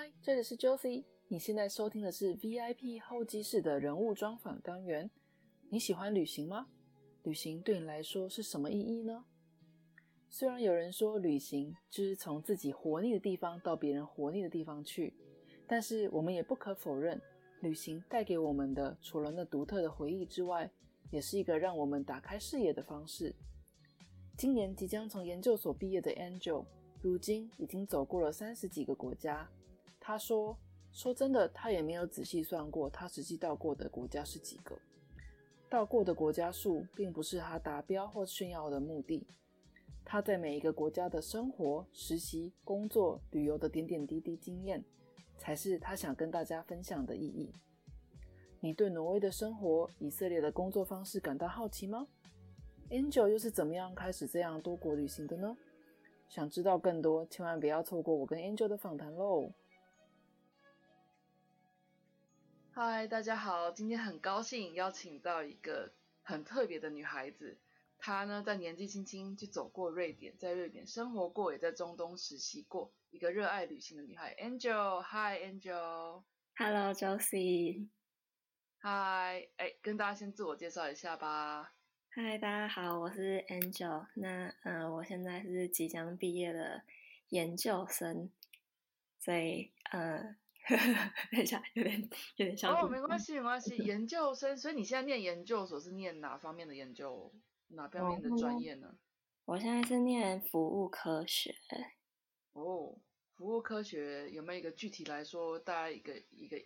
嗨，这里是 Josie。你现在收听的是 VIP 候机室的人物专访单元。你喜欢旅行吗？旅行对你来说是什么意义呢？虽然有人说旅行就是从自己活腻的地方到别人活腻的地方去，但是我们也不可否认，旅行带给我们的除了那独特的回忆之外，也是一个让我们打开视野的方式。今年即将从研究所毕业的 Angel，如今已经走过了三十几个国家。他说：“说真的，他也没有仔细算过，他实际到过的国家是几个。到过的国家数，并不是他达标或炫耀的目的。他在每一个国家的生活、实习、工作、旅游的点点滴滴经验，才是他想跟大家分享的意义。你对挪威的生活、以色列的工作方式感到好奇吗？Angel 又是怎么样开始这样多国旅行的呢？想知道更多，千万不要错过我跟 Angel 的访谈喽！”嗨，大家好！今天很高兴邀请到一个很特别的女孩子。她呢，在年纪轻轻就走过瑞典，在瑞典生活过，也在中东实习过。一个热爱旅行的女孩，Angel。Hi，Angel。Hello，Josie。Hi，哎，跟大家先自我介绍一下吧。Hi，大家好，我是 Angel。那嗯，我现在是即将毕业的研究生，所以嗯。等一下，有点有点像。哦，没关系，没关系。研究生，所以你现在念研究所是念哪方面的研究？哪方面的专业呢？我现在是念服务科学。哦，服务科学有没有一个具体来说，大家一个一个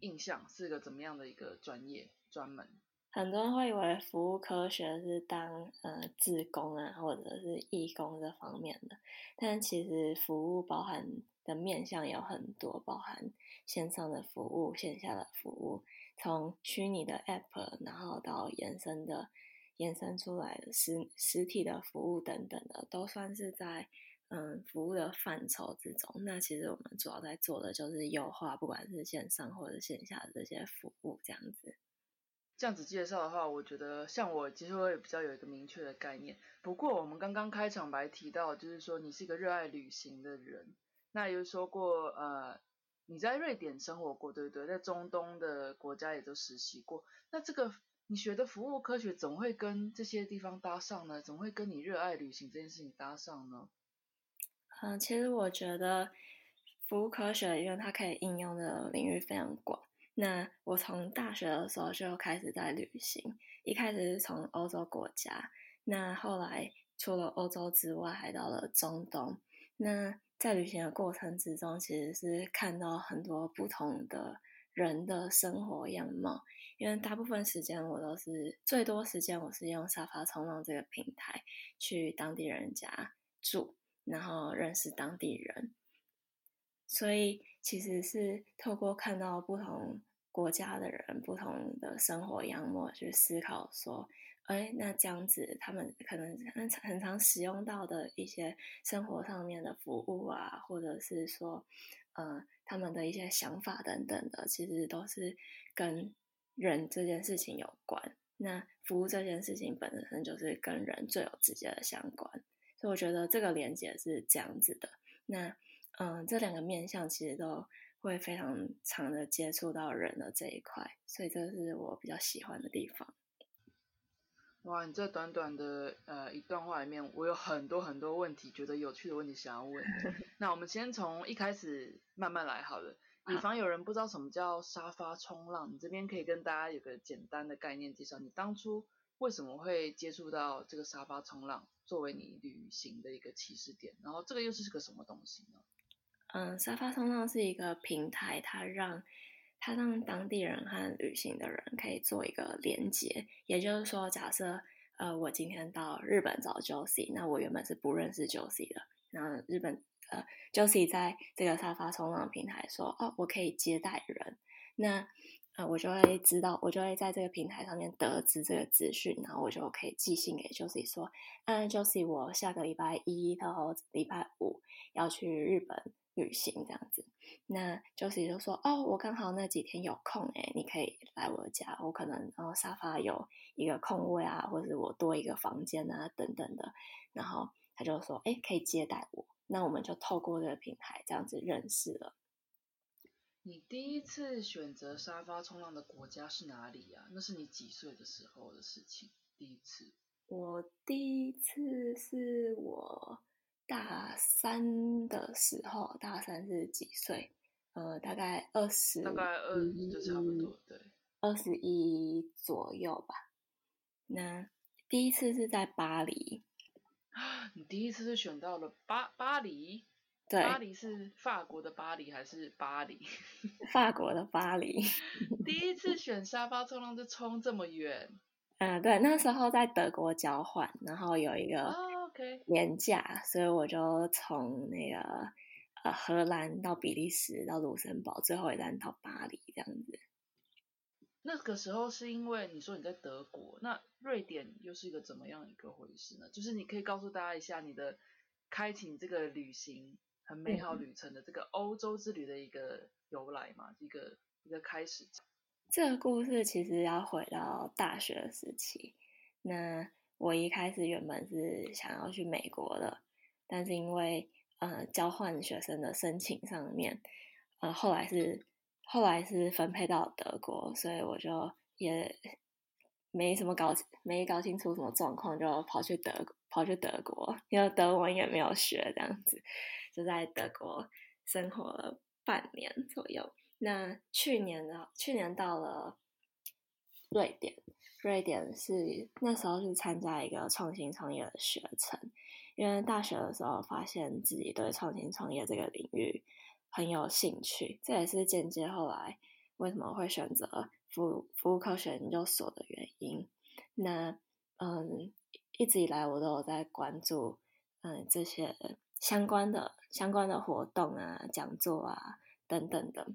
印象是个怎么样的一个专业专门？很多人会以为服务科学是当呃志工啊，或者是义工这方面的，但其实服务包含。的面向有很多，包含线上的服务、线下的服务，从虚拟的 App，然后到延伸的、延伸出来的实实体的服务等等的，都算是在嗯服务的范畴之中。那其实我们主要在做的就是优化，不管是线上或者线下的这些服务，这样子。这样子介绍的话，我觉得像我其实会比较有一个明确的概念。不过我们刚刚开场白提到，就是说你是一个热爱旅行的人。那有说过，呃，你在瑞典生活过，对不对？在中东的国家也都实习过。那这个你学的服务科学，怎么会跟这些地方搭上呢？怎么会跟你热爱旅行这件事情搭上呢？嗯，其实我觉得服务科学，因为它可以应用的领域非常广。那我从大学的时候就开始在旅行，一开始是从欧洲国家，那后来除了欧洲之外，还到了中东。那在旅行的过程之中，其实是看到很多不同的人的生活样貌。因为大部分时间我都是最多时间我是用沙发冲浪这个平台去当地人家住，然后认识当地人。所以其实是透过看到不同国家的人、不同的生活样貌去思考说。哎，那这样子，他们可能很很常使用到的一些生活上面的服务啊，或者是说，呃，他们的一些想法等等的，其实都是跟人这件事情有关。那服务这件事情本身就是跟人最有直接的相关，所以我觉得这个连接是这样子的。那，嗯，这两个面向其实都会非常常的接触到人的这一块，所以这是我比较喜欢的地方。哇，你这短短的呃一段话里面，我有很多很多问题，觉得有趣的问题想要问。那我们先从一开始慢慢来好了。以防有人不知道什么叫沙发冲浪，你这边可以跟大家有个简单的概念介绍。你当初为什么会接触到这个沙发冲浪，作为你旅行的一个起始点？然后这个又是个什么东西呢？嗯，沙发冲浪是一个平台，它让它让当地人和旅行的人可以做一个连接，也就是说，假设呃我今天到日本找 Josie，那我原本是不认识 Josie 的，那日本呃 Josie 在这个沙发冲浪平台说哦，我可以接待人，那啊我就会知道，我就会在这个平台上面得知这个资讯，然后我就可以寄信给 Josie 说，嗯，Josie，我下个礼拜一到礼拜五要去日本。旅行这样子，那 Josie 就说：“哦，我刚好那几天有空，诶，你可以来我家，我可能然后沙发有一个空位啊，或者我多一个房间啊，等等的。”然后他就说：“哎，可以接待我。”那我们就透过这个平台这样子认识了。你第一次选择沙发冲浪的国家是哪里呀？那是你几岁的时候的事情？第一次，我第一次是我大三的时候，大三是几岁？呃，大概二十，大概二就差不多，对，二十一左右吧。那第一次是在巴黎。你第一次是选到了巴巴黎？对，巴黎是法国的巴黎还是巴黎？法国的巴黎。第一次选沙发冲浪就冲这么远？嗯，对，那时候在德国交换，然后有一个年假，所以我就从那个呃荷兰到比利时到卢森堡，最后一站到巴黎这样子。那个时候是因为你说你在德国，那瑞典又是一个怎么样一个回事呢？就是你可以告诉大家一下你的开启这个旅行。很美好旅程的这个欧洲之旅的一个由来嘛，一个一个开始。这个故事其实要回到大学时期。那我一开始原本是想要去美国的，但是因为呃交换学生的申请上面，呃后来是后来是分配到德国，所以我就也没什么搞没搞清楚什么状况，就跑去德跑去德国，因为德文也没有学这样子。就在德国生活了半年左右。那去年呢？去年到了瑞典，瑞典是那时候是参加一个创新创业的学程。因为大学的时候发现自己对创新创业这个领域很有兴趣，这也是间接后来为什么会选择服服务科学研究所的原因。那嗯，一直以来我都有在关注嗯这些相关的。相关的活动啊、讲座啊等等的，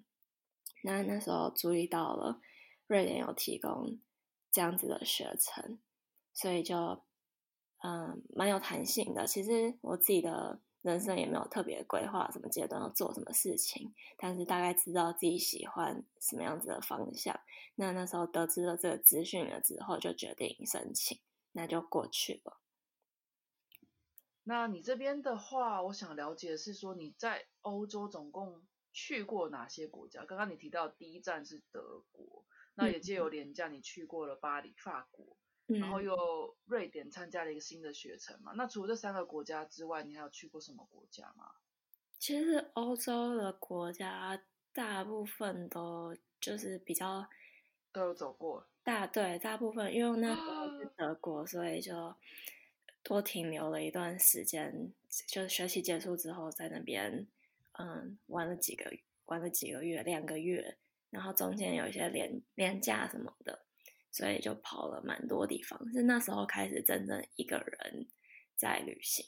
那那时候注意到了瑞典有提供这样子的学程，所以就嗯蛮有弹性的。其实我自己的人生也没有特别规划什么阶段要做什么事情，但是大概知道自己喜欢什么样子的方向。那那时候得知了这个资讯了之后，就决定申请，那就过去了。那你这边的话，我想了解的是说你在欧洲总共去过哪些国家？刚刚你提到第一站是德国，那也借由廉价你去过了巴黎、法国，然后又瑞典参加了一个新的学程嘛？那除了这三个国家之外，你还有去过什么国家吗？其实欧洲的国家大部分都就是比较都有走过，大对大部分，因为那时候是德国，所以就。多停留了一段时间，就是学习结束之后，在那边嗯玩了几个玩了几个月，两个月，然后中间有一些廉廉价什么的，所以就跑了蛮多地方。是那时候开始真正一个人在旅行。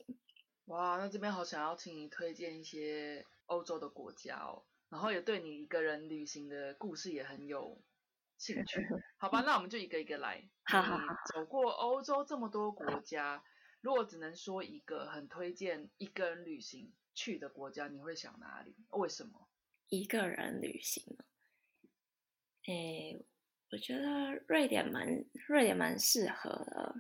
哇，那这边好想要请你推荐一些欧洲的国家哦，然后也对你一个人旅行的故事也很有兴趣。好吧，那我们就一个一个来。好好好，走过欧洲这么多国家。如果只能说一个很推荐一个人旅行去的国家，你会想哪里？为什么？一个人旅行？诶，我觉得瑞典蛮瑞典蛮适合的。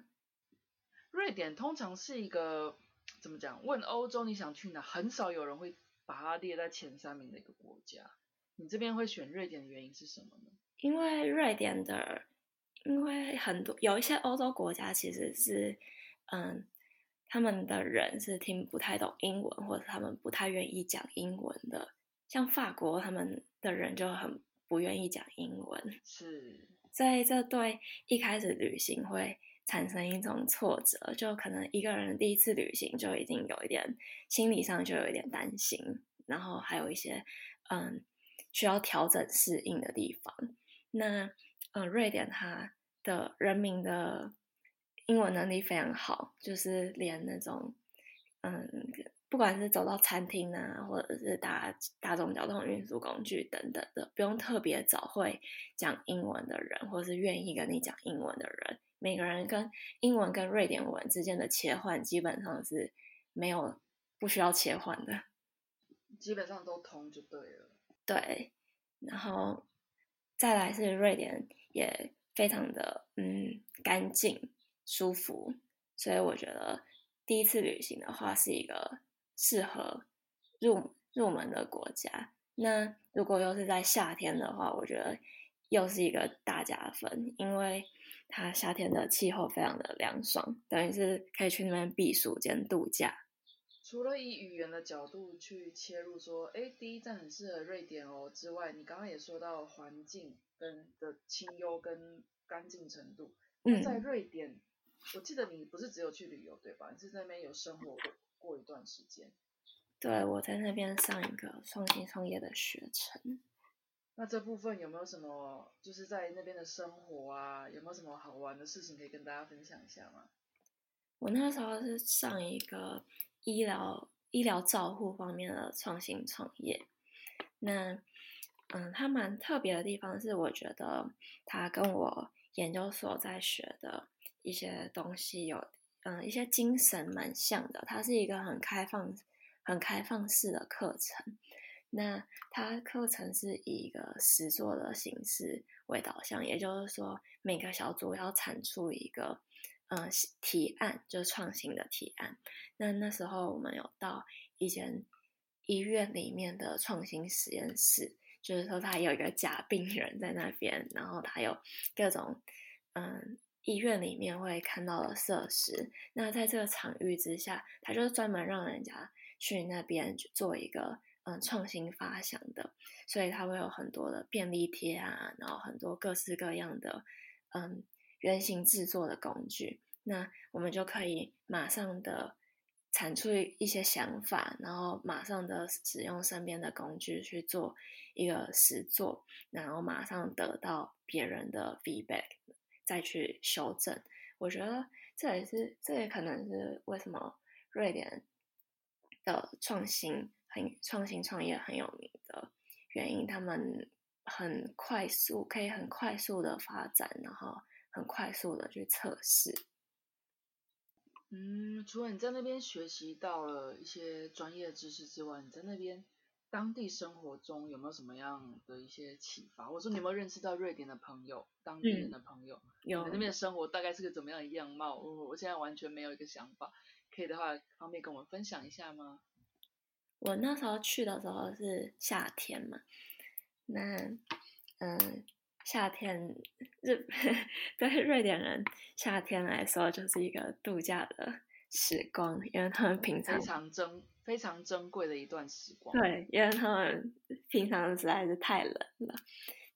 瑞典通常是一个怎么讲？问欧洲你想去哪，很少有人会把它列在前三名的一个国家。你这边会选瑞典的原因是什么呢？因为瑞典的，因为很多有一些欧洲国家其实是嗯。他们的人是听不太懂英文，或者他们不太愿意讲英文的。像法国，他们的人就很不愿意讲英文，是，所以这对一开始旅行会产生一种挫折，就可能一个人第一次旅行就已经有一点心理上就有一点担心，然后还有一些嗯需要调整适应的地方。那呃，瑞典它的人民的。英文能力非常好，就是连那种，嗯，不管是走到餐厅啊，或者是搭大众交通运输工具等等的，不用特别找会讲英文的人，或者是愿意跟你讲英文的人，每个人跟英文跟瑞典文之间的切换基本上是没有不需要切换的，基本上都通就对了。对，然后再来是瑞典也非常的嗯干净。舒服，所以我觉得第一次旅行的话是一个适合入入门的国家。那如果又是在夏天的话，我觉得又是一个大加分，因为它夏天的气候非常的凉爽，等于是可以去那边避暑兼度假。除了以语言的角度去切入，说，哎，第一站很适合瑞典哦之外，你刚刚也说到环境跟的清幽跟干净程度。嗯，在瑞典，我记得你不是只有去旅游对吧？你是在那边有生活过一段时间。对，我在那边上一个创新创业的学程。那这部分有没有什么，就是在那边的生活啊，有没有什么好玩的事情可以跟大家分享一下吗？我那时候是上一个医疗医疗照护方面的创新创业。那，嗯，它蛮特别的地方是，我觉得它跟我研究所在学的一些东西有，嗯，一些精神蛮像的。它是一个很开放。很开放式的课程，那它课程是以一个实作的形式为导向，也就是说，每个小组要产出一个嗯提案，就是创新的提案。那那时候我们有到一间医院里面的创新实验室，就是说他有一个假病人在那边，然后他有各种嗯医院里面会看到的设施。那在这个场域之下，他就是专门让人家。去那边做一个嗯创新发想的，所以它会有很多的便利贴啊，然后很多各式各样的嗯原型制作的工具。那我们就可以马上的产出一些想法，然后马上的使用身边的工具去做一个实作，然后马上得到别人的 feedback，再去修正。我觉得这也是这也可能是为什么瑞典。的创新很创新创业很有名的原因，他们很快速可以很快速的发展，然后很快速的去测试。嗯，除了你在那边学习到了一些专业知识之外，你在那边当地生活中有没有什么样的一些启发？或者说你有没有认识到瑞典的朋友、当地人的朋友？有那边的生活大概是个怎么样的样貌？我我现在完全没有一个想法。可以的话，方便跟我们分享一下吗？我那时候去的时候是夏天嘛，那嗯，夏天日 对瑞典人夏天来说就是一个度假的时光，因为他们平常非常珍非常珍贵的一段时光。对，因为他们平常实在是太冷了。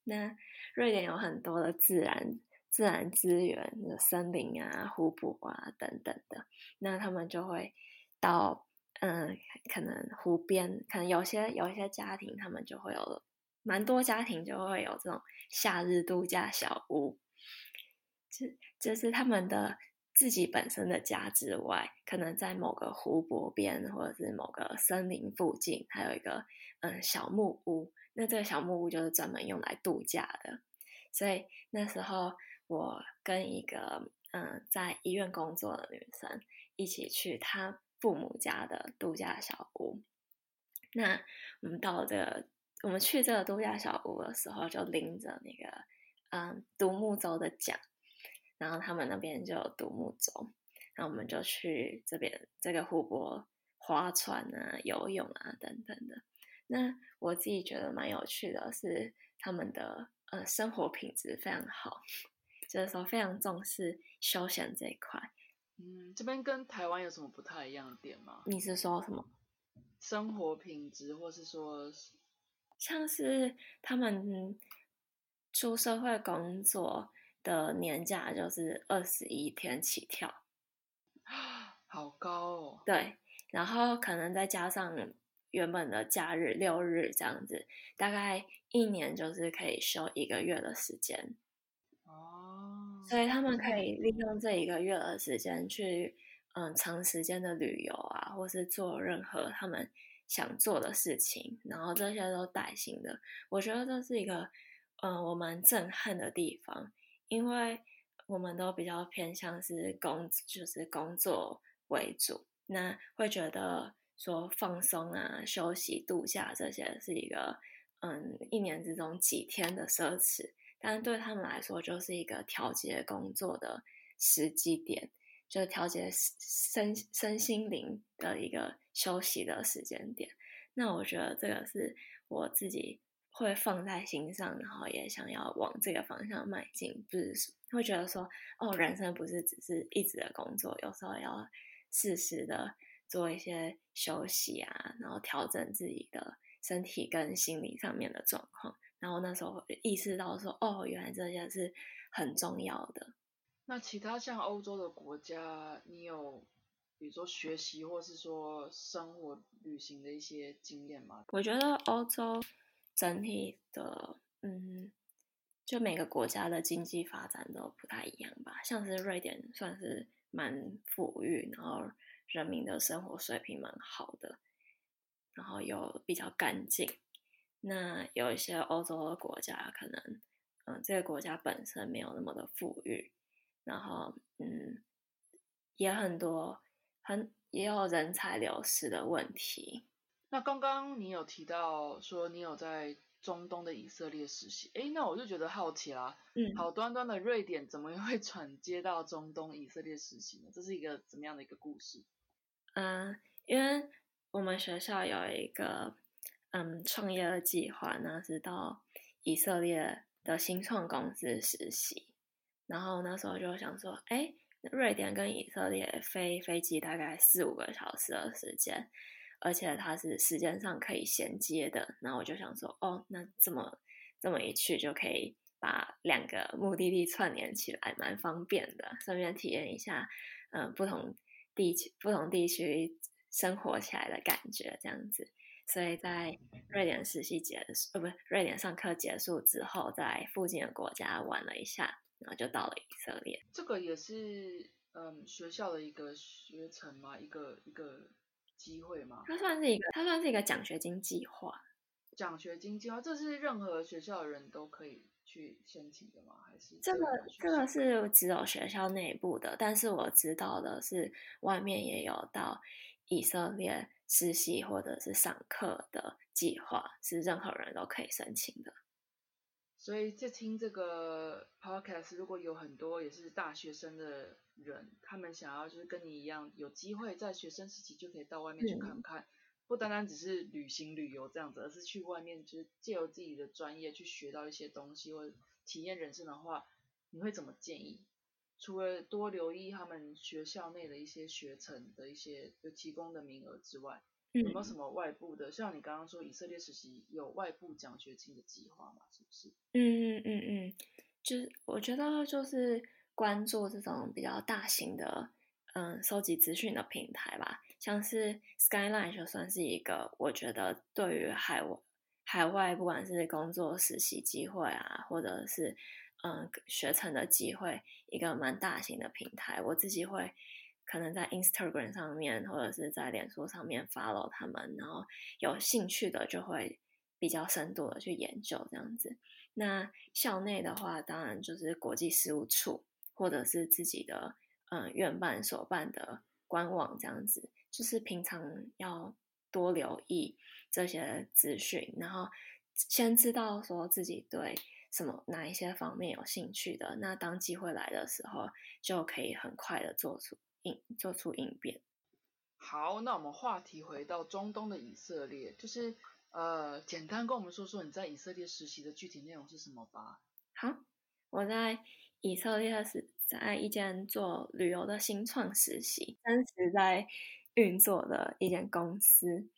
那瑞典有很多的自然。自然资源的森林啊、湖泊啊等等的，那他们就会到嗯，可能湖边，可能有些有一些家庭，他们就会有蛮多家庭就会有这种夏日度假小屋，就就是他们的自己本身的家之外，可能在某个湖泊边或者是某个森林附近，还有一个嗯小木屋，那这个小木屋就是专门用来度假的，所以那时候。我跟一个嗯在医院工作的女生一起去她父母家的度假小屋。那我们到这个，我们去这个度假小屋的时候，就拎着那个嗯独木舟的桨，然后他们那边就有独木舟，然后我们就去这边这个湖泊划船啊、游泳啊等等的。那我自己觉得蛮有趣的是，他们的呃生活品质非常好。就是说，非常重视休闲这一块。嗯，这边跟台湾有什么不太一样的点吗？你是说什么？生活品质，或是说，像是他们出社会工作的年假就是二十一天起跳，好高哦。对，然后可能再加上原本的假日六日这样子，大概一年就是可以休一个月的时间。哦所以他们可以利用这一个月的时间去，嗯，长时间的旅游啊，或是做任何他们想做的事情，然后这些都带薪的。我觉得这是一个，嗯，我蛮震撼的地方，因为我们都比较偏向是工，就是工作为主，那会觉得说放松啊、休息、度假这些是一个，嗯，一年之中几天的奢侈。但对他们来说，就是一个调节工作的时机点，就是调节身身心灵的一个休息的时间点。那我觉得这个是我自己会放在心上，然后也想要往这个方向迈进，不是会觉得说，哦，人生不是只是一直的工作，有时候要适时的做一些休息啊，然后调整自己的身体跟心理上面的状况。然后那时候意识到说，哦，原来这些是很重要的。那其他像欧洲的国家，你有比如说学习或是说生活旅行的一些经验吗？我觉得欧洲整体的，嗯，就每个国家的经济发展都不太一样吧。像是瑞典算是蛮富裕，然后人民的生活水平蛮好的，然后又比较干净。那有一些欧洲的国家，可能，嗯，这个国家本身没有那么的富裕，然后，嗯，也很多，很也有人才流失的问题。那刚刚你有提到说你有在中东的以色列实习，哎，那我就觉得好奇啦，嗯，好端端的瑞典怎么会转接到中东以色列实习呢？这是一个怎么样的一个故事？嗯，因为我们学校有一个。嗯，创业的计划呢是到以色列的新创公司实习，然后那时候就想说，哎，瑞典跟以色列飞飞机大概四五个小时的时间，而且它是时间上可以衔接的，然后我就想说，哦，那这么这么一去就可以把两个目的地串联起来，蛮方便的，顺便体验一下，嗯，不同地区不同地区生活起来的感觉，这样子。所以在瑞典实习结束，呃，不瑞典上课结束之后，在附近的国家玩了一下，然后就到了以色列。这个也是，嗯，学校的一个学程嘛？一个一个机会吗？它算是一个，它算是一个奖学金计划。奖学金计划，这是任何学校的人都可以去申请的吗？还是这个这个是只有学校内部的？但是我知道的是，外面也有到以色列。实习或者是上课的计划是任何人都可以申请的，所以在听这个 podcast，如果有很多也是大学生的人，他们想要就是跟你一样有机会在学生时期就可以到外面去看看，不单单只是旅行旅游这样子，而是去外面就是借由自己的专业去学到一些东西或者体验人生的话，你会怎么建议？除了多留意他们学校内的一些学程的一些有提供的名额之外，有没有什么外部的？像你刚刚说以色列实习有外部奖学金的计划吗？是不是？嗯嗯嗯嗯，就是我觉得就是关注这种比较大型的嗯收集资讯的平台吧，像是 Skyline 就算是一个，我觉得对于海外海外不管是工作实习机会啊，或者是嗯，学成的机会，一个蛮大型的平台，我自己会可能在 Instagram 上面或者是在脸书上面 follow 他们，然后有兴趣的就会比较深度的去研究这样子。那校内的话，当然就是国际事务处或者是自己的嗯院办所办的官网这样子，就是平常要多留意这些资讯，然后先知道说自己对。什么哪一些方面有兴趣的，那当机会来的时候，就可以很快的做出应做出应变。好，那我们话题回到中东的以色列，就是呃，简单跟我们说说你在以色列实习的具体内容是什么吧。好，我在以色列是在一间做旅游的新创实习，真实在运作的一间公司。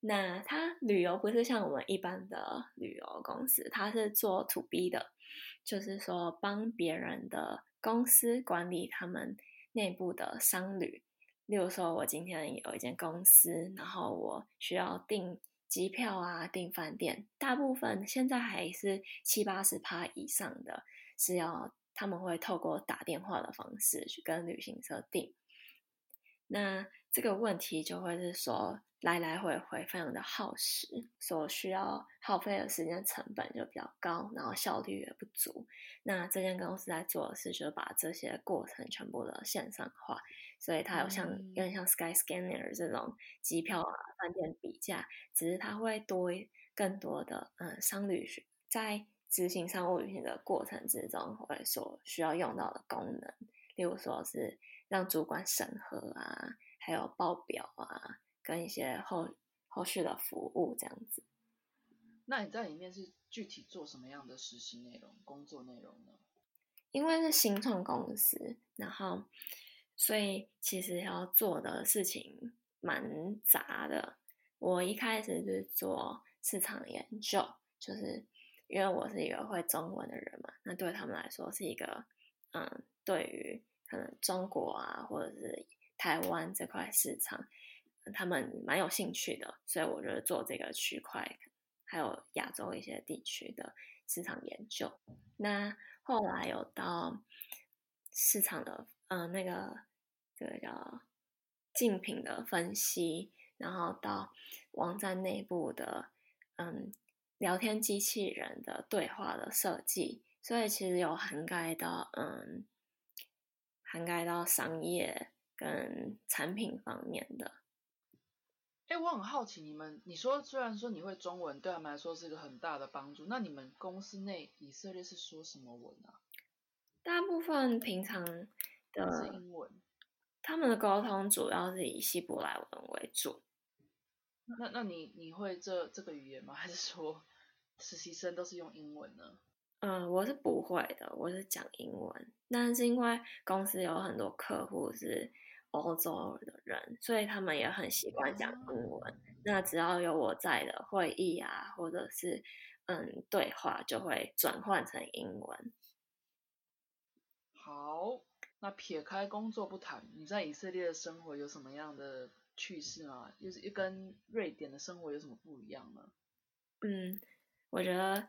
那他旅游不是像我们一般的旅游公司，他是做 to B 的，就是说帮别人的公司管理他们内部的商旅。例如说，我今天有一间公司，然后我需要订机票啊，订饭店，大部分现在还是七八十趴以上的，是要他们会透过打电话的方式去跟旅行社订。那这个问题就会是说。来来回回非常的耗时，所需要耗费的时间成本就比较高，然后效率也不足。那这间公司在做的是，就是把这些过程全部的线上化，所以它有像有点像 Sky Scanner 这种机票啊、饭店比价，只是它会多更多的嗯商旅在执行商务旅行的过程之中会所需要用到的功能，例如说是让主管审核啊，还有报表啊。跟一些后后续的服务这样子。那你在里面是具体做什么样的实习内容、工作内容呢？因为是新创公司，然后所以其实要做的事情蛮杂的。我一开始是做市场研究，就是因为我是一个会中文的人嘛，那对他们来说是一个嗯，对于可能中国啊或者是台湾这块市场，他们蛮有兴趣的，所以我就做这个区块，还有亚洲一些地区的市场研究。那后来有到市场的，嗯，那个这个叫竞品的分析，然后到网站内部的，嗯，聊天机器人的对话的设计，所以其实有涵盖到，嗯，涵盖到商业跟产品方面的。哎，我很好奇，你们你说虽然说你会中文，对他们来说是一个很大的帮助。那你们公司内以色列是说什么文啊？大部分平常的是英文，他们的沟通主要是以希伯来文为主。那那你你会这这个语言吗？还是说实习生都是用英文呢？嗯，我是不会的，我是讲英文。但是因为公司有很多客户是。欧洲的人，所以他们也很习惯讲英文。那只要有我在的会议啊，或者是嗯对话，就会转换成英文。好，那撇开工作不谈，你在以色列的生活有什么样的趣事吗？就是又跟瑞典的生活有什么不一样呢？嗯，我觉得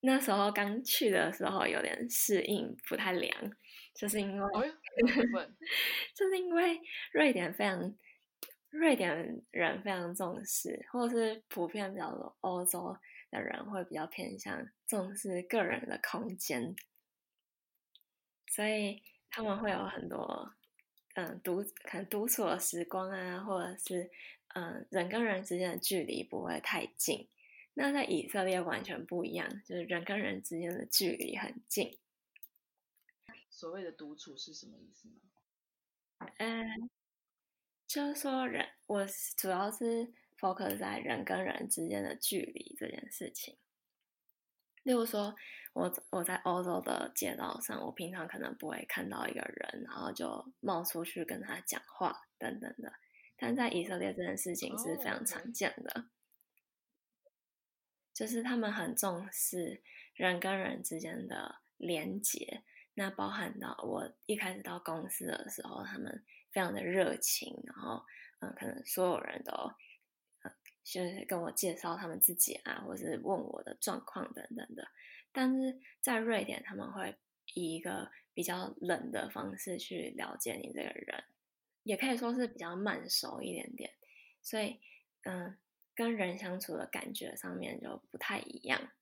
那时候刚去的时候有点适应不太良。就是因为，就是因为瑞典非常，瑞典人非常重视，或者是普遍比较欧洲的人会比较偏向重视个人的空间，所以他们会有很多嗯独可能独处的时光啊，或者是嗯人跟人之间的距离不会太近。那在以色列完全不一样，就是人跟人之间的距离很近。所谓的独处是什么意思呢？嗯，就是说人，我主要是 focus 在人跟人之间的距离这件事情。例如说，我我在欧洲的街道上，我平常可能不会看到一个人，然后就冒出去跟他讲话等等的。但在以色列这件事情是非常常见的，就是他们很重视人跟人之间的连结。那包含到我一开始到公司的时候，他们非常的热情，然后嗯，可能所有人都嗯，就是跟我介绍他们自己啊，或是问我的状况等等的。但是在瑞典，他们会以一个比较冷的方式去了解你这个人，也可以说是比较慢熟一点点，所以嗯，跟人相处的感觉上面就不太一样。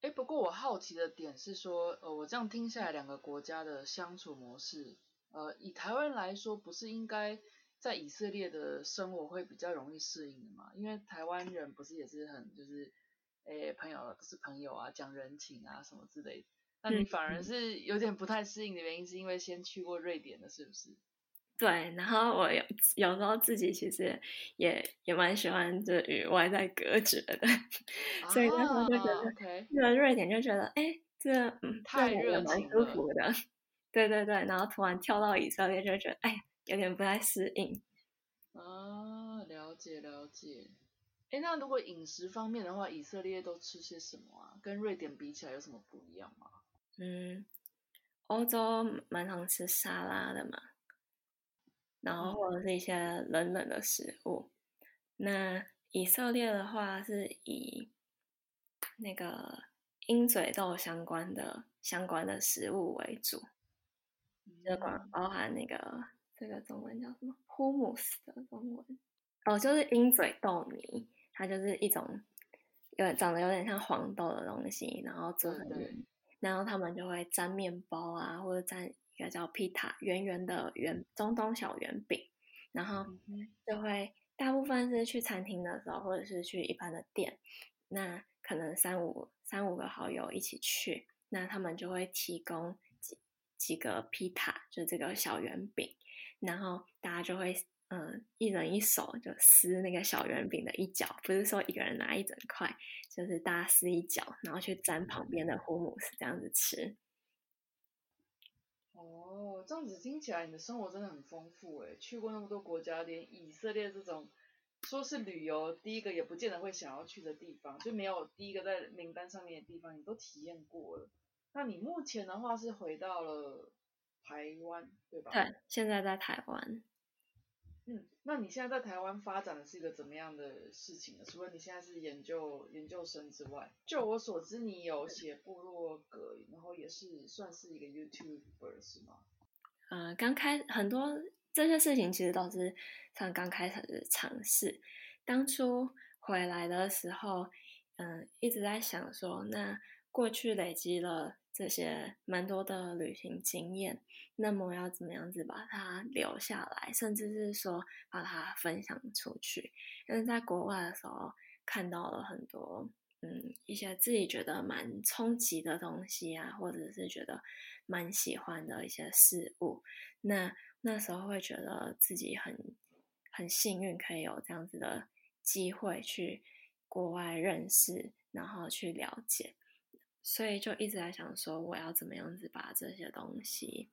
哎，不过我好奇的点是说，呃，我这样听下来，两个国家的相处模式，呃，以台湾来说，不是应该在以色列的生活会比较容易适应的嘛？因为台湾人不是也是很就是，哎，朋友都是朋友啊，讲人情啊什么之类的，那你反而是有点不太适应的原因，是因为先去过瑞典的，是不是？对，然后我有有时候自己其实也也蛮喜欢这与外在隔绝的，所以那时候就觉得，去了瑞典就觉得，哎，这嗯，太热蛮舒服的，对对对，然后突然跳到以色列就觉得，哎，有点不太适应。啊，了解了解。哎，那如果饮食方面的话，以色列都吃些什么啊？跟瑞典比起来有什么不一样吗？嗯，欧洲蛮常吃沙拉的嘛。然后或者是一些冷冷的食物。那以色列的话是以那个鹰嘴豆相关的相关的食物为主，这包包含那个这个中文叫什么？hummus 的中文。哦，就是鹰嘴豆泥，它就是一种有长得有点像黄豆的东西，然后做然后他们就会沾面包啊，或者沾。一个叫皮塔，圆圆的圆中东小圆饼，然后就会大部分是去餐厅的时候，或者是去一般的店，那可能三五三五个好友一起去，那他们就会提供几几个皮塔，就这个小圆饼，然后大家就会嗯，一人一手就撕那个小圆饼的一角，不是说一个人拿一整块，就是大家撕一角，然后去沾旁边的胡姆斯这样子吃。哦，这样子听起来你的生活真的很丰富诶，去过那么多国家，连以色列这种说是旅游第一个也不见得会想要去的地方，就没有第一个在名单上面的地方，你都体验过了。那你目前的话是回到了台湾，对吧？对，现在在台湾。嗯，那你现在在台湾发展的是一个怎么样的事情呢？除了你现在是研究研究生之外，就我所知，你有写部落格，然后也是算是一个 YouTuber 是吗？嗯，刚开很多这些事情其实都是像刚开始的尝试。当初回来的时候，嗯，一直在想说，那过去累积了。这些蛮多的旅行经验，那么要怎么样子把它留下来，甚至是说把它分享出去？因为在国外的时候看到了很多，嗯，一些自己觉得蛮冲击的东西啊，或者是觉得蛮喜欢的一些事物，那那时候会觉得自己很很幸运，可以有这样子的机会去国外认识，然后去了解。所以就一直在想说，我要怎么样子把这些东西，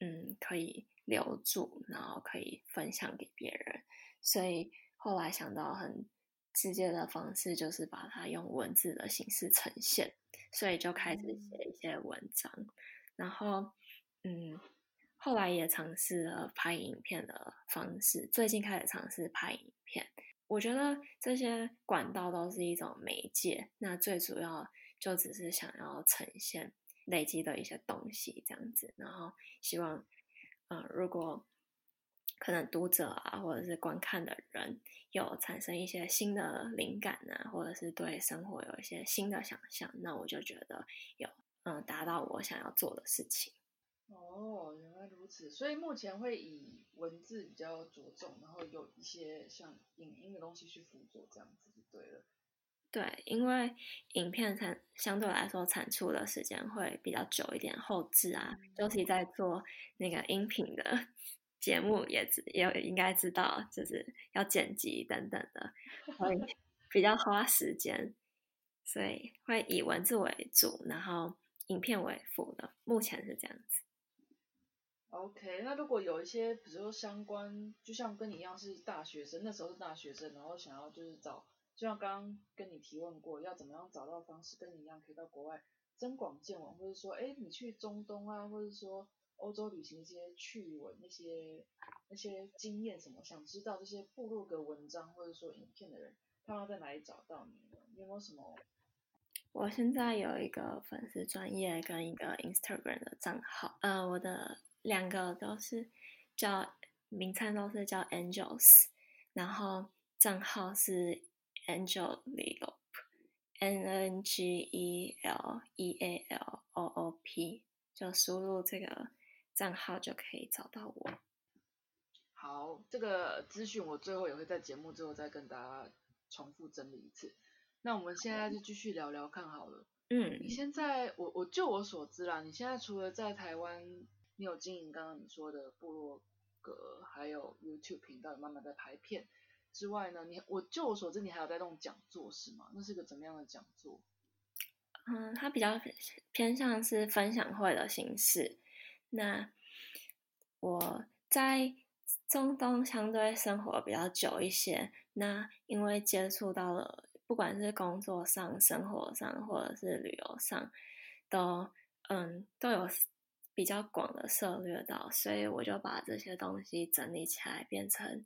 嗯，可以留住，然后可以分享给别人。所以后来想到很直接的方式，就是把它用文字的形式呈现。所以就开始写一些文章，然后，嗯，后来也尝试了拍影片的方式。最近开始尝试拍影片，我觉得这些管道都是一种媒介。那最主要。就只是想要呈现累积的一些东西这样子，然后希望，呃，如果可能读者啊，或者是观看的人有产生一些新的灵感啊，或者是对生活有一些新的想象，那我就觉得有嗯达到我想要做的事情。哦，原来如此，所以目前会以文字比较着重，然后有一些像影音的东西去辅佐，这样子就对了。对，因为影片产相对来说产出的时间会比较久一点，后置啊，尤其在做那个音频的节目，也也应该知道，就是要剪辑等等的，会 比较花时间，所以会以文字为主，然后影片为辅的。目前是这样子。OK，那如果有一些，比如说相关，就像跟你一样是大学生，那时候是大学生，然后想要就是找。就像刚刚跟你提问过，要怎么样找到方式跟你一样可以到国外增广见闻，或者说，哎，你去中东啊，或者说欧洲旅行一些趣闻、那些那些经验什么，想知道这些部落格文章或者说影片的人，他们在哪里找到你呢？你有没有什么？我现在有一个粉丝专业跟一个 Instagram 的账号，呃，我的两个都是叫名称都是叫 Angels，然后账号是。Angel Leoop，N N G E L E A L O O P，就输入这个账号就可以找到我。好，这个资讯我最后也会在节目最后再跟大家重复整理一次。那我们现在就继续聊聊看好了。嗯，你现在我我就我所知啦，你现在除了在台湾，你有经营刚刚你说的部落格，还有 YouTube 频道，慢慢在拍片。之外呢，你我就我所知，你还有在弄讲座是吗？那是个怎么样的讲座？嗯，它比较偏向是分享会的形式。那我在中东相对生活比较久一些，那因为接触到了，不管是工作上、生活上，或者是旅游上，都嗯都有比较广的涉略到，所以我就把这些东西整理起来，变成。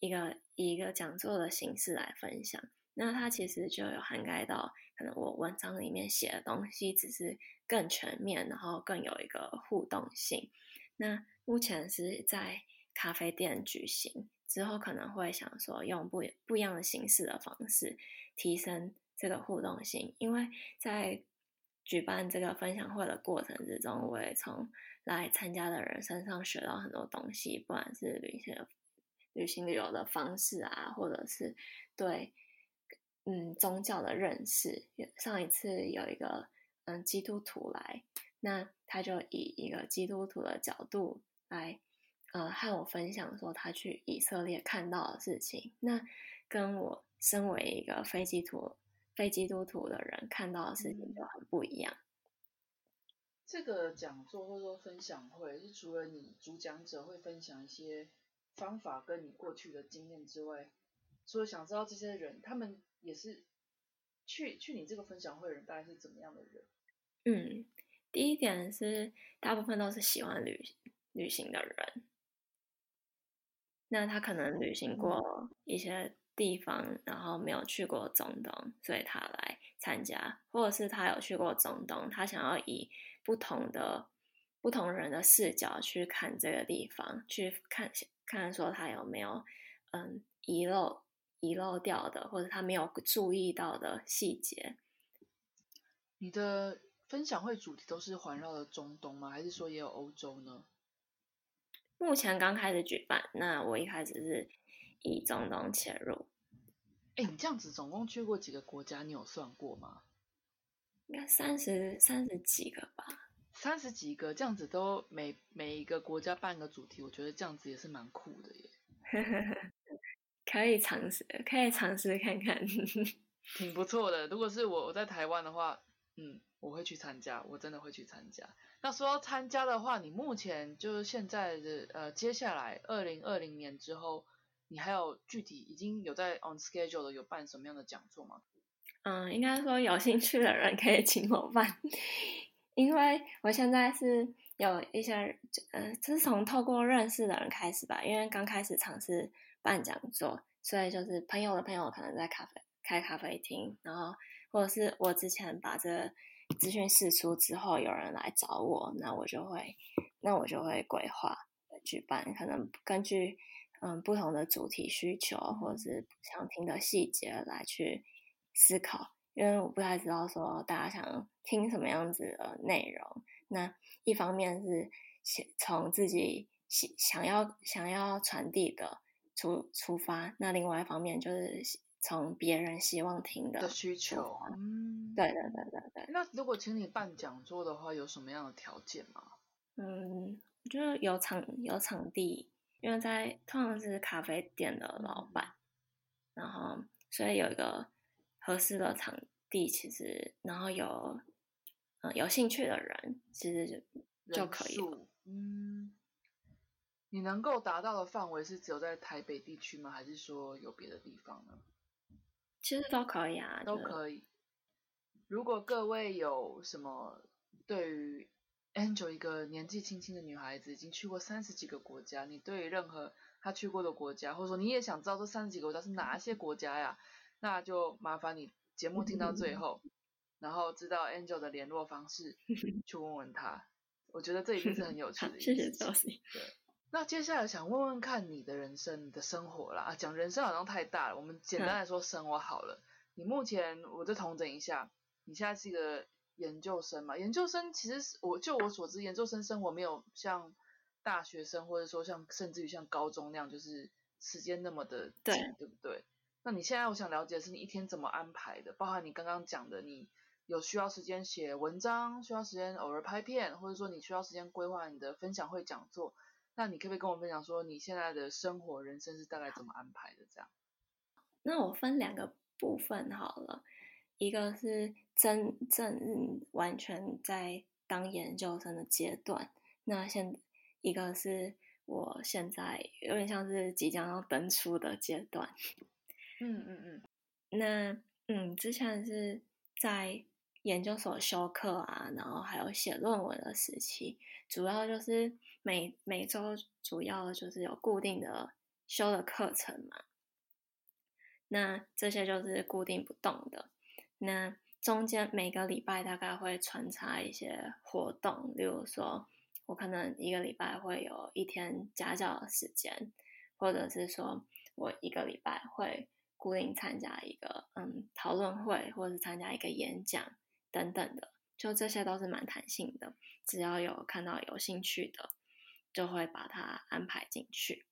一个以一个讲座的形式来分享，那它其实就有涵盖到可能我文章里面写的东西，只是更全面，然后更有一个互动性。那目前是在咖啡店举行，之后可能会想说用不不一样的形式的方式提升这个互动性，因为在举办这个分享会的过程之中，我也从来参加的人身上学到很多东西，不管是旅行。旅行旅游的方式啊，或者是对嗯宗教的认识。上一次有一个嗯基督徒来，那他就以一个基督徒的角度来呃和我分享说他去以色列看到的事情，那跟我身为一个非基督非基督徒的人看到的事情就很不一样。这个讲座或者说分享会，是除了你主讲者会分享一些方法跟你过去的经验之外，所以想知道这些人他们也是去去你这个分享会的人大概是怎么样的人？嗯，第一点是大部分都是喜欢旅旅行的人，那他可能旅行过一些地方，然后没有去过中东，所以他来参加，或者是他有去过中东，他想要以不同的不同人的视角去看这个地方，去看看说他有没有嗯遗漏遗漏掉的，或者他没有注意到的细节。你的分享会主题都是环绕的中东吗？还是说也有欧洲呢？目前刚开始举办，那我一开始是以中东切入。哎，你这样子总共去过几个国家？你有算过吗？应该三十三十几个吧，三十几个这样子都每每一个国家办个主题，我觉得这样子也是蛮酷的耶。可以尝试，可以尝试看看，挺不错的。如果是我我在台湾的话，嗯，我会去参加，我真的会去参加。那说到参加的话，你目前就是现在的呃，接下来二零二零年之后，你还有具体已经有在 on schedule 的有办什么样的讲座吗？嗯，应该说有兴趣的人可以请我办，因为我现在是有一些，呃，是从透过认识的人开始吧。因为刚开始尝试办讲座，所以就是朋友的朋友可能在咖啡开咖啡厅，然后或者是我之前把这资讯释出之后，有人来找我，那我就会，那我就会规划举办，可能根据嗯不同的主题需求或者是想听的细节来去。思考，因为我不太知道说大家想听什么样子的内容。那一方面是从自己想想要想要传递的出出发，那另外一方面就是从别人希望听的需求。嗯，对对对对对。那如果请你办讲座的话，有什么样的条件吗？嗯，我觉得有场有场地，因为在通常是咖啡店的老板，然后所以有一个。合适的场地，其实然后有嗯有兴趣的人，其实就就可以了。嗯，你能够达到的范围是只有在台北地区吗？还是说有别的地方呢？其实都可以啊，都可以。如果各位有什么对于 Angel 一个年纪轻轻的女孩子，已经去过三十几个国家，你对于任何她去过的国家，或者说你也想知道这三十几个国家是哪些国家呀？那就麻烦你节目听到最后，然后知道 Angel 的联络方式，去问问他。我觉得这一定是很有趣的。谢谢 Josie。对，那接下来想问问看你的人生、你的生活啦。讲人生好像太大了，我们简单来说生活好了。你目前，我再统整一下，你现在是一个研究生嘛？研究生其实我就我所知，研究生生活没有像大学生，或者说像甚至于像高中那样，就是时间那么的紧，对不对？那你现在我想了解的是你一天怎么安排的？包含你刚刚讲的，你有需要时间写文章，需要时间偶尔拍片，或者说你需要时间规划你的分享会讲座。那你可不可以跟我分享说你现在的生活人生是大概怎么安排的？这样？那我分两个部分好了，一个是真正完全在当研究生的阶段，那现一个是我现在有点像是即将要登出的阶段。嗯嗯嗯，那嗯，之前是在研究所修课啊，然后还有写论文的时期，主要就是每每周主要就是有固定的修的课程嘛。那这些就是固定不动的。那中间每个礼拜大概会穿插一些活动，例如说我可能一个礼拜会有一天家教的时间，或者是说我一个礼拜会。固定参加一个嗯讨论会，或者是参加一个演讲等等的，就这些都是蛮弹性的。只要有看到有兴趣的，就会把它安排进去。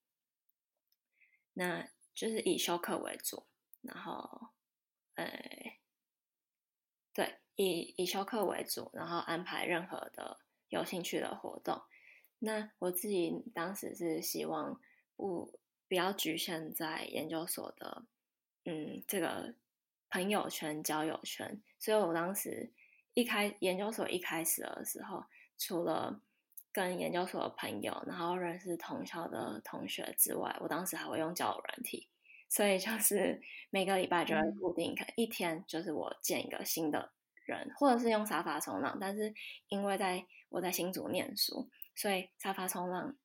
那就是以修课为主，然后，呃，对，以以修课为主，然后安排任何的有兴趣的活动。那我自己当时是希望不不要局限在研究所的，嗯，这个朋友圈、交友圈，所以我当时一开研究所一开始的时候，除了跟研究所的朋友，然后认识同校的同学之外，我当时还会用交友软体，所以就是每个礼拜就会固定，可能一天就是我见一个新的人，或者是用沙发冲浪。但是因为在我在新竹念书，所以沙发冲浪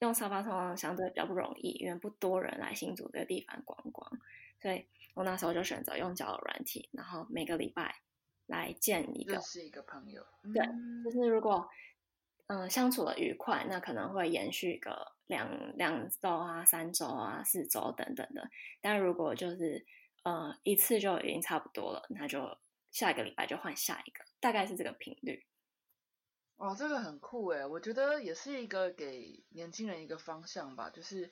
用沙发冲浪相对比较不容易，因为不多人来新竹这个地方观光，所以我那时候就选择用交友软体，然后每个礼拜来见一个是一个朋友，对，就是如果。嗯，相处的愉快，那可能会延续个两两周啊、三周啊、四周等等的。但如果就是呃一次就已经差不多了，那就下一个礼拜就换下一个，大概是这个频率。哦，这个很酷诶，我觉得也是一个给年轻人一个方向吧，就是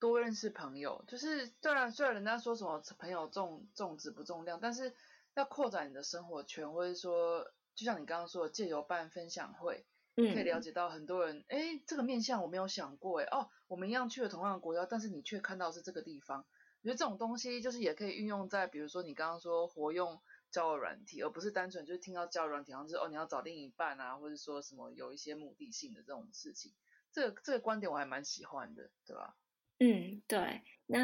多认识朋友。就是虽然虽然人家说什么朋友重重质不重量，但是要扩展你的生活圈，或者说就像你刚刚说的，借由办分享会。可以了解到很多人，哎，这个面向我没有想过，哎，哦，我们一样去了同样的国家，但是你却看到是这个地方。我觉得这种东西就是也可以运用在，比如说你刚刚说活用交友软体，而不是单纯就是听到交友软体，好像是哦你要找另一半啊，或者说什么有一些目的性的这种事情。这个这个观点我还蛮喜欢的，对吧？嗯，对。那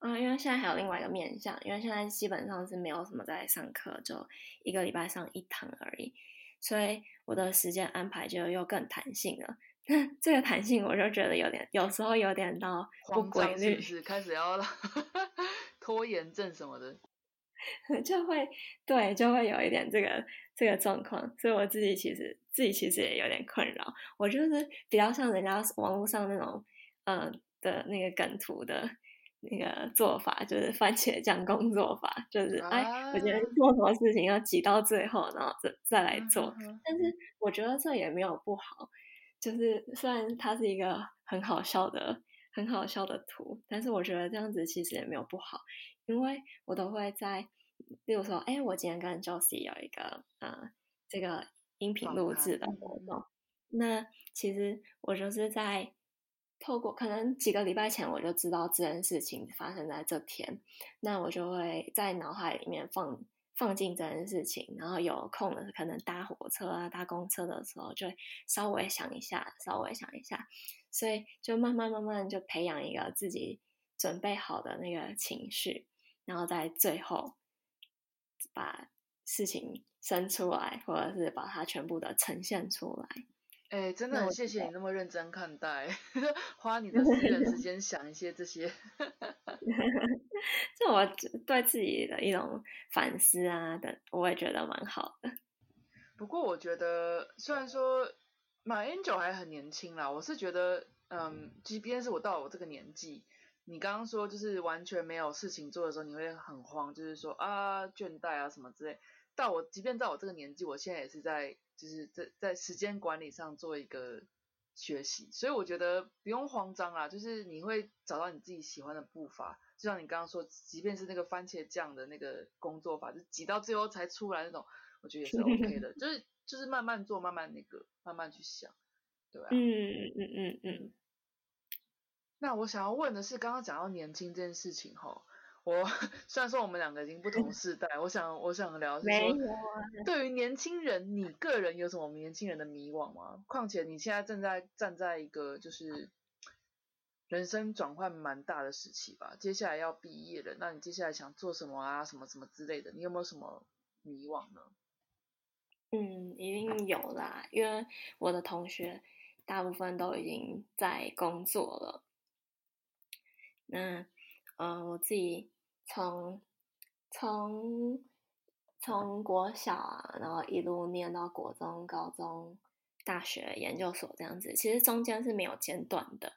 啊，因为现在还有另外一个面向，因为现在基本上是没有什么在上课，就一个礼拜上一堂而已。所以我的时间安排就又更弹性了。那这个弹性，我就觉得有点，有时候有点到不规律，是开始要 拖延症什么的，就会对，就会有一点这个这个状况。所以我自己其实自己其实也有点困扰。我就是比较像人家网络上那种嗯的那个梗图的。那个做法就是番茄酱工作法，就是哎，我觉得做什么事情要挤到最后，然后再再来做。但是我觉得这也没有不好，就是虽然它是一个很好笑的、很好笑的图，但是我觉得这样子其实也没有不好，因为我都会在，例如说，哎，我今天跟 Josie 有一个呃这个音频录制的活动，那其实我就是在。透过可能几个礼拜前我就知道这件事情发生在这天，那我就会在脑海里面放放进这件事情，然后有空的可能搭火车啊、搭公车的时候，就稍微想一下，稍微想一下，所以就慢慢慢慢就培养一个自己准备好的那个情绪，然后在最后把事情生出来，或者是把它全部的呈现出来。哎，真的很谢谢你那么认真看待，花你的 私人时间想一些这些，这我对自己的一种反思啊的，我也觉得蛮好的。不过我觉得，虽然说马英九还很年轻啦，我是觉得，嗯，即便是我到我这个年纪，你刚刚说就是完全没有事情做的时候，你会很慌，就是说啊倦怠啊什么之类。到我即便在我这个年纪，我现在也是在。就是在在时间管理上做一个学习，所以我觉得不用慌张啊，就是你会找到你自己喜欢的步伐。就像你刚刚说，即便是那个番茄酱的那个工作法，就挤到最后才出来那种，我觉得也是 OK 的。就是就是慢慢做，慢慢那个，慢慢去想，对啊。嗯嗯嗯嗯嗯。那我想要问的是，刚刚讲到年轻这件事情哈。我 虽然说我们两个已经不同世代，我想我想聊是说，对于年轻人，你个人有什么年轻人的迷惘吗？况且你现在正在站在一个就是人生转换蛮大的时期吧，接下来要毕业了，那你接下来想做什么啊？什么什么之类的，你有没有什么迷惘呢？嗯，一定有啦，因为我的同学大部分都已经在工作了，那嗯，我自己。从从从国小啊，然后一路念到国中、高中、大学、研究所这样子，其实中间是没有间断的。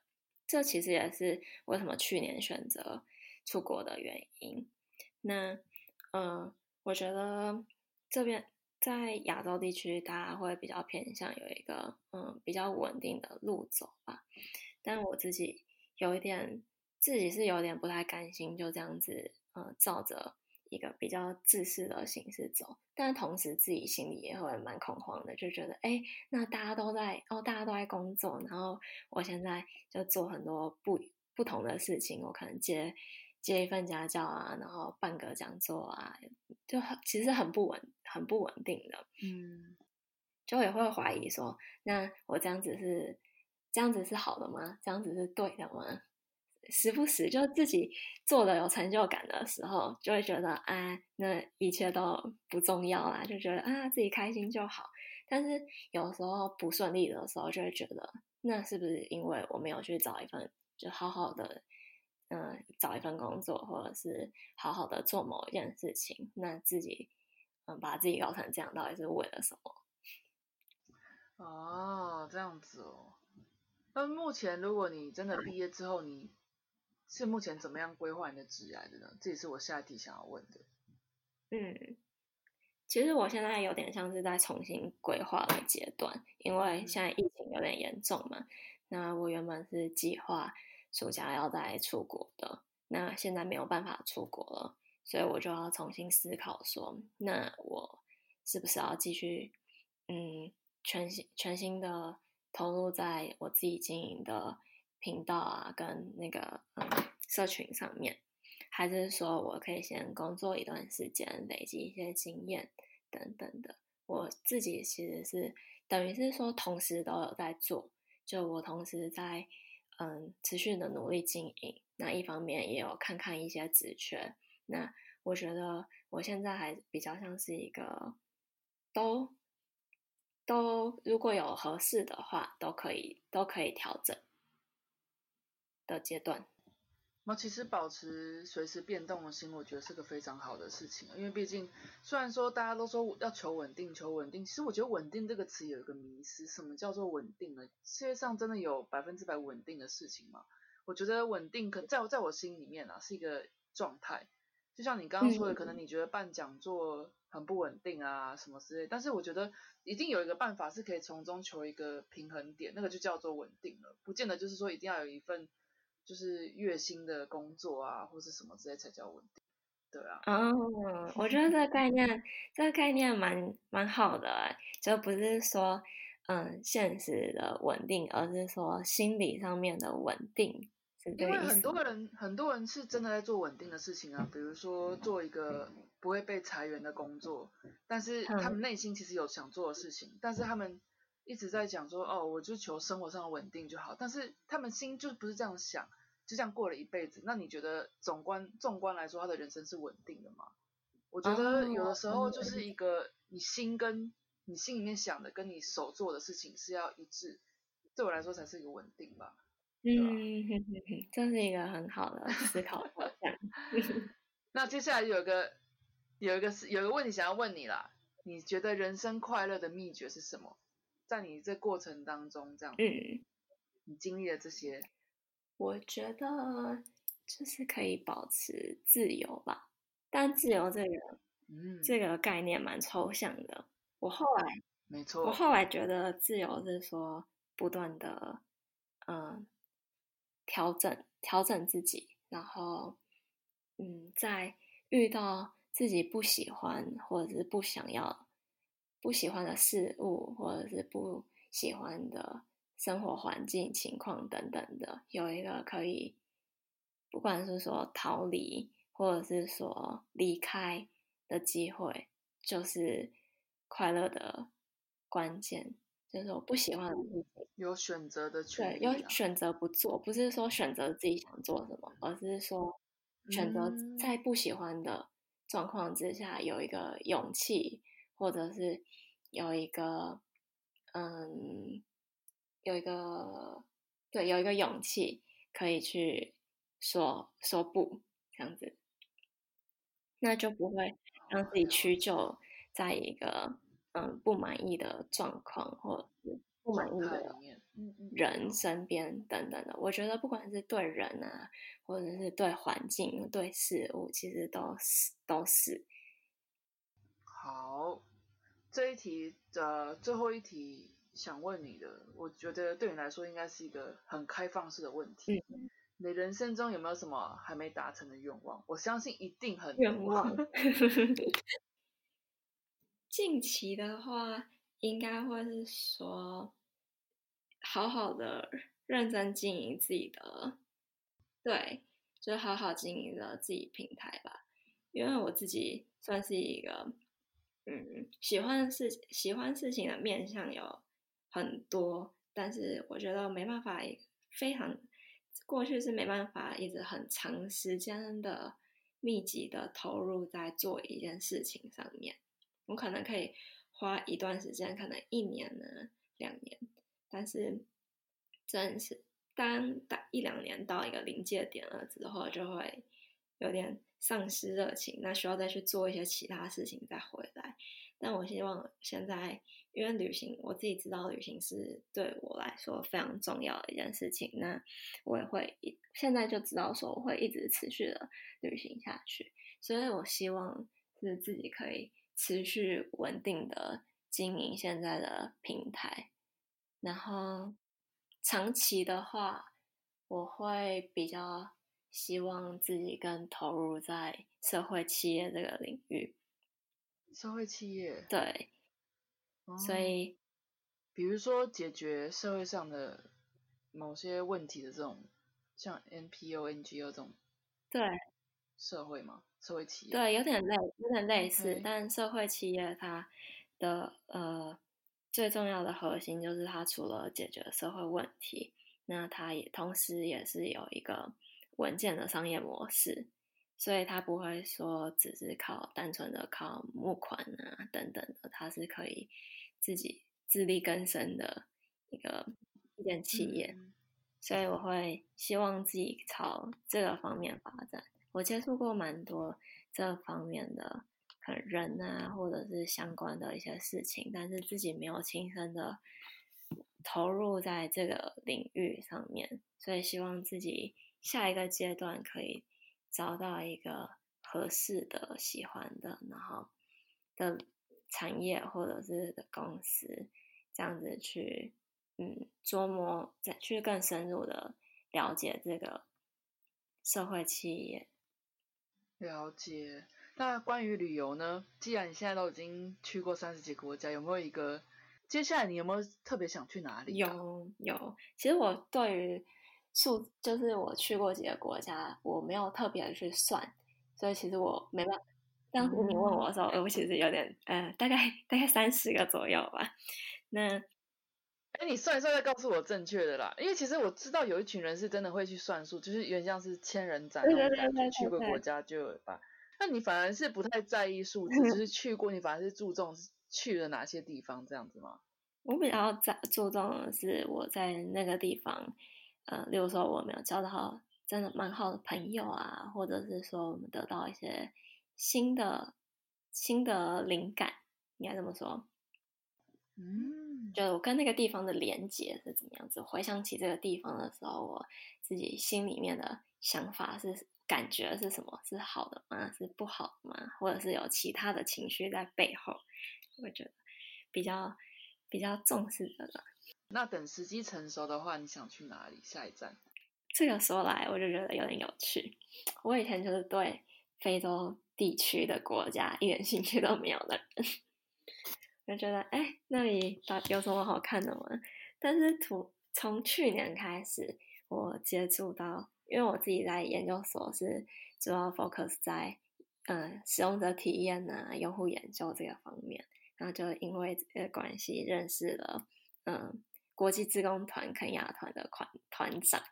这其实也是为什么去年选择出国的原因。那嗯，我觉得这边在亚洲地区，大家会比较偏向有一个嗯比较稳定的路走吧。但我自己有一点。自己是有点不太甘心，就这样子，呃，照着一个比较自私的形式走，但同时自己心里也会蛮恐慌的，就觉得哎，那大家都在哦，大家都在工作，然后我现在就做很多不不同的事情，我可能接接一份家教啊，然后办个讲座啊，就很其实很不稳，很不稳定的，嗯，就也会怀疑说，那我这样子是这样子是好的吗？这样子是对的吗？时不时就自己做的有成就感的时候，就会觉得啊，那一切都不重要啦，就觉得啊自己开心就好。但是有时候不顺利的时候，就会觉得那是不是因为我没有去找一份就好好的，嗯，找一份工作，或者是好好的做某一件事情，那自己嗯把自己搞成这样，到底是为了什么？哦，这样子哦。那目前如果你真的毕业之后，你是目前怎么样规划你的职业的呢？这也是我下一题想要问的。嗯，其实我现在有点像是在重新规划的阶段，因为现在疫情有点严重嘛。那我原本是计划暑假要再出国的，那现在没有办法出国了，所以我就要重新思考说，那我是不是要继续嗯全新全新的投入在我自己经营的。频道啊，跟那个嗯社群上面，还是说我可以先工作一段时间，累积一些经验等等的。我自己其实是等于是说同时都有在做，就我同时在嗯持续的努力经营，那一方面也有看看一些职缺。那我觉得我现在还比较像是一个都都如果有合适的话，都可以都可以调整。的阶段，那其实保持随时变动的心，我觉得是个非常好的事情。因为毕竟，虽然说大家都说要求稳定，求稳定，其实我觉得稳定这个词有一个迷失，什么叫做稳定呢？世界上真的有百分之百稳定的事情吗？我觉得稳定，可在在我心里面啊，是一个状态。就像你刚刚说的，可能你觉得办讲座很不稳定啊，什么之类，但是我觉得一定有一个办法是可以从中求一个平衡点，那个就叫做稳定了。不见得就是说一定要有一份。就是月薪的工作啊，或是什么之类才叫稳定，对啊。哦，我觉得这个概念，这个概念蛮蛮好的，就不是说嗯现实的稳定，而是说心理上面的稳定。因为很多人，很多人是真的在做稳定的事情啊，比如说做一个不会被裁员的工作，但是他们内心其实有想做的事情，但是他们。一直在讲说哦，我就求生活上的稳定就好，但是他们心就不是这样想，就这样过了一辈子。那你觉得总观纵观来说，他的人生是稳定的吗？我觉得有的时候就是一个你心跟你心里面想的跟你手做的事情是要一致，对我来说才是一个稳定吧。嗯，这是一个很好的思考方向。那接下来有一个有一个是有一个问题想要问你啦，你觉得人生快乐的秘诀是什么？在你这过程当中，这样，嗯，你经历了这些，我觉得就是可以保持自由吧。但自由这个，嗯，这个概念蛮抽象的。我后来，没错，我后来觉得自由是说不断的，嗯，调整调整自己，然后，嗯，在遇到自己不喜欢或者是不想要。不喜欢的事物，或者是不喜欢的生活环境、情况等等的，有一个可以，不管是说逃离，或者是说离开的机会，就是快乐的关键。就是我不喜欢的事情，有选择的权利，对，有选择不做，不是说选择自己想做什么，而是说选择在不喜欢的状况之下有一个勇气。或者是有一个，嗯，有一个，对，有一个勇气可以去说说不这样子，那就不会让自己屈就在一个嗯不满意的状况，或者是不满意的人身边等等的。我觉得不管是对人啊，或者是对环境、对事物，其实都是都是。好，这一题的最后一题想问你的，我觉得对你来说应该是一个很开放式的问题。你人生中有没有什么还没达成的愿望？我相信一定很愿望。近期的话，应该会是说，好好的认真经营自己的，对，就好好经营着自己平台吧。因为我自己算是一个，嗯，喜欢的事喜欢事情的面向有很多，但是我觉得没办法，非常过去是没办法一直很长时间的密集的投入在做一件事情上面。我可能可以花一段时间，可能一年呢，两年，但是真是当打一两年到一个临界点了之后，就会有点丧失热情，那需要再去做一些其他事情再回。但我希望现在，因为旅行，我自己知道旅行是对我来说非常重要的一件事情，那我也会现在就知道说我会一直持续的旅行下去，所以我希望是自己可以。持续稳定的经营现在的平台，然后长期的话，我会比较希望自己更投入在社会企业这个领域。社会企业。对，所以比如说解决社会上的某些问题的这种，像 NPO、NGO 这种，对。社会嘛？社会企业对，有点类，有点类似，但社会企业它的呃最重要的核心就是它除了解决社会问题，那它也同时也是有一个稳健的商业模式，所以他不会说只是靠单纯的靠募款啊等等的，他是可以自己自力更生的一个一间企业，所以我会希望自己朝这个方面发展。我接触过蛮多这方面的可能人啊，或者是相关的一些事情，但是自己没有亲身的投入在这个领域上面，所以希望自己下一个阶段可以找到一个合适的、喜欢的，然后的产业或者是的公司，这样子去嗯琢磨，再去更深入的了解这个社会企业。了解。那关于旅游呢？既然你现在都已经去过三十几个国家，有没有一个接下来你有没有特别想去哪里？有有。其实我对于数，就是我去过几个国家，我没有特别去算，所以其实我没办法。当时你问我的时候，我其实有点呃，大概大概三十个左右吧。那。哎，你算一算再告诉我正确的啦，因为其实我知道有一群人是真的会去算数，就是有点像是千人斩那种感觉，去过国家就有吧。那你反而是不太在意数字，就 是去过，你反而是注重去了哪些地方这样子吗？我比较在注重的是我在那个地方，呃，例如说我没有交到真的蛮好的朋友啊，或者是说我们得到一些新的新的灵感，应该这么说。嗯，就是我跟那个地方的连接是怎么样子？回想起这个地方的时候，我自己心里面的想法是感觉是什么？是好的吗？是不好的吗？或者是有其他的情绪在背后？我觉得比较比较重视这个。那等时机成熟的话，你想去哪里？下一站？这个说来，我就觉得有点有趣。我以前就是对非洲地区的国家一点兴趣都没有的人。就觉得哎，那里到底有什么好看的吗？但是从从去年开始，我接触到，因为我自己在研究所是主要 focus 在嗯使用者体验啊、用户研究这个方面，然后就因为这个关系认识了嗯国际自工团肯亚团的团团长，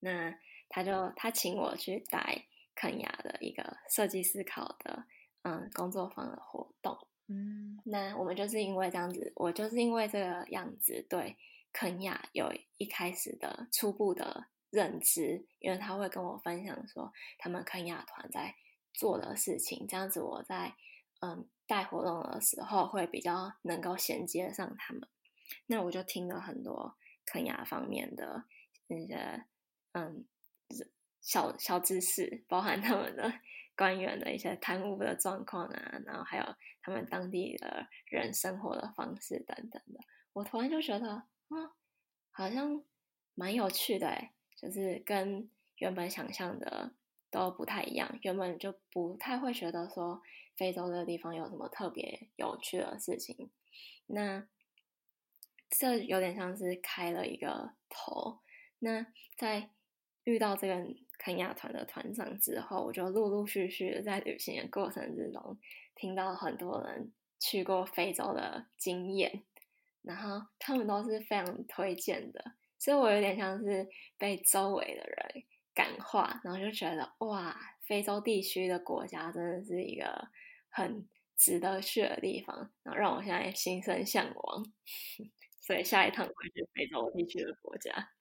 那他就他请我去带肯亚的一个设计思考的嗯工作坊的活动。嗯，那我们就是因为这样子，我就是因为这个样子对肯亚有一开始的初步的认知，因为他会跟我分享说他们肯亚团在做的事情，这样子我在嗯带活动的时候会比较能够衔接上他们。那我就听了很多肯亚方面的那些嗯小小知识，包含他们的。官员的一些贪污的状况啊，然后还有他们当地的人生活的方式等等的，我突然就觉得，啊，好像蛮有趣的，就是跟原本想象的都不太一样。原本就不太会觉得说非洲这个地方有什么特别有趣的事情。那这有点像是开了一个头。那在遇到这个肯亚团的团长之后，我就陆陆续续的在旅行的过程之中，听到很多人去过非洲的经验，然后他们都是非常推荐的，所以我有点像是被周围的人感化，然后就觉得哇，非洲地区的国家真的是一个很值得去的地方，然后让我现在心生向往，所以下一趟会去非洲地区的国家。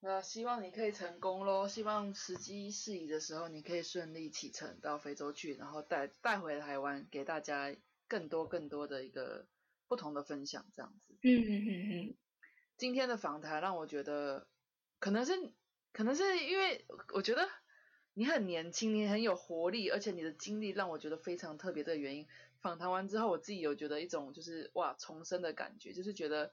那希望你可以成功喽！希望时机适宜的时候，你可以顺利启程到非洲去，然后带带回台湾，给大家更多更多的一个不同的分享，这样子。嗯嗯嗯嗯。今天的访谈让我觉得，可能是可能是因为我觉得你很年轻，你很有活力，而且你的经历让我觉得非常特别的原因。访谈完之后，我自己有觉得一种就是哇重生的感觉，就是觉得。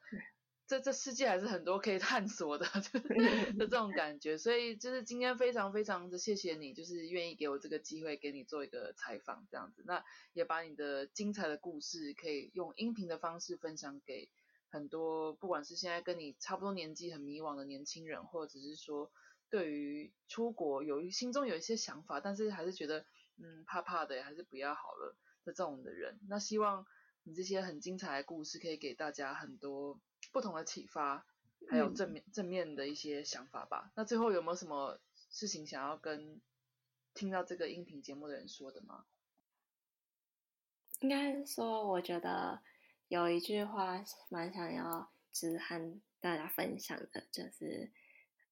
这这世界还是很多可以探索的，的这种感觉，所以就是今天非常非常的谢谢你，就是愿意给我这个机会，给你做一个采访这样子，那也把你的精彩的故事可以用音频的方式分享给很多，不管是现在跟你差不多年纪很迷惘的年轻人，或者是说对于出国有心中有一些想法，但是还是觉得嗯怕怕的，还是不要好了的这种的人，那希望你这些很精彩的故事可以给大家很多。不同的启发，还有正面正面的一些想法吧。那最后有没有什么事情想要跟听到这个音频节目的人说的吗？应该说，我觉得有一句话蛮想要只和大家分享的，就是，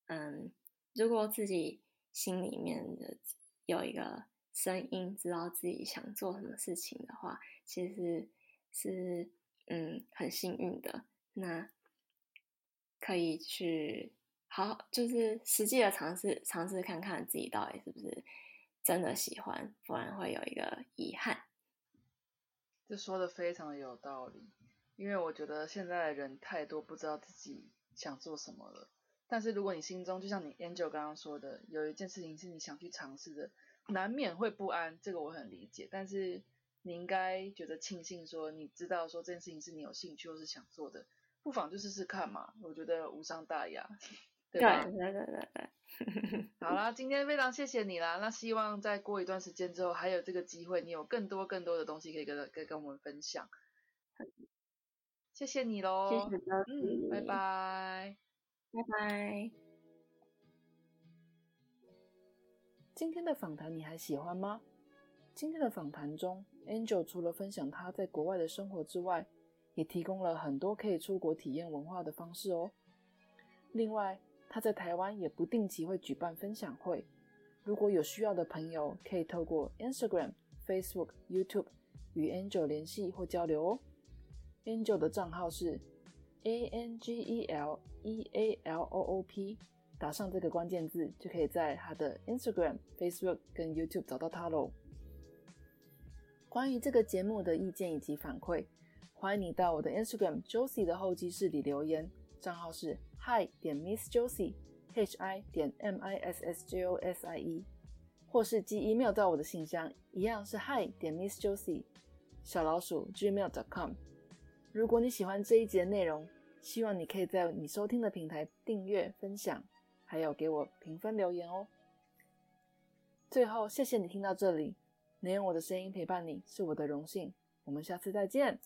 嗯，如果自己心里面的有一个声音，知道自己想做什么事情的话，其实是嗯很幸运的。那可以去好，就是实际的尝试尝试看看自己到底是不是真的喜欢，不然会有一个遗憾。这说的非常有道理，因为我觉得现在的人太多不知道自己想做什么了。但是如果你心中就像你 Angel 刚刚说的，有一件事情是你想去尝试的，难免会不安，这个我很理解。但是你应该觉得庆幸，说你知道说这件事情是你有兴趣或是想做的。不妨就试试看嘛，我觉得无伤大雅，对吧？对对对对。好啦，今天非常谢谢你啦。那希望再过一段时间之后，还有这个机会，你有更多更多的东西可以跟跟跟我们分享。谢谢你喽，谢谢嗯，拜拜，拜拜。今天的访谈你还喜欢吗？今天的访谈中，Angel 除了分享他在国外的生活之外，也提供了很多可以出国体验文化的方式哦。另外，他在台湾也不定期会举办分享会，如果有需要的朋友，可以透过 Instagram、Facebook、YouTube 与 Angel 联系或交流哦。Angel 的账号是 A N G E L E A L O O P，打上这个关键字，就可以在他的 Instagram、Facebook 跟 YouTube 找到他喽。关于这个节目的意见以及反馈。欢迎你到我的 Instagram Josie 的候机室里留言，账号是 Hi 点 Miss Josie，H I 点 M I S S J O S I E，或是寄 email 到我的信箱，一样是 Hi 点 Miss Josie 小老鼠 gmail.com。如果你喜欢这一集的内容，希望你可以在你收听的平台订阅、分享，还有给我评分留言哦。最后，谢谢你听到这里，能用我的声音陪伴你是我的荣幸。我们下次再见。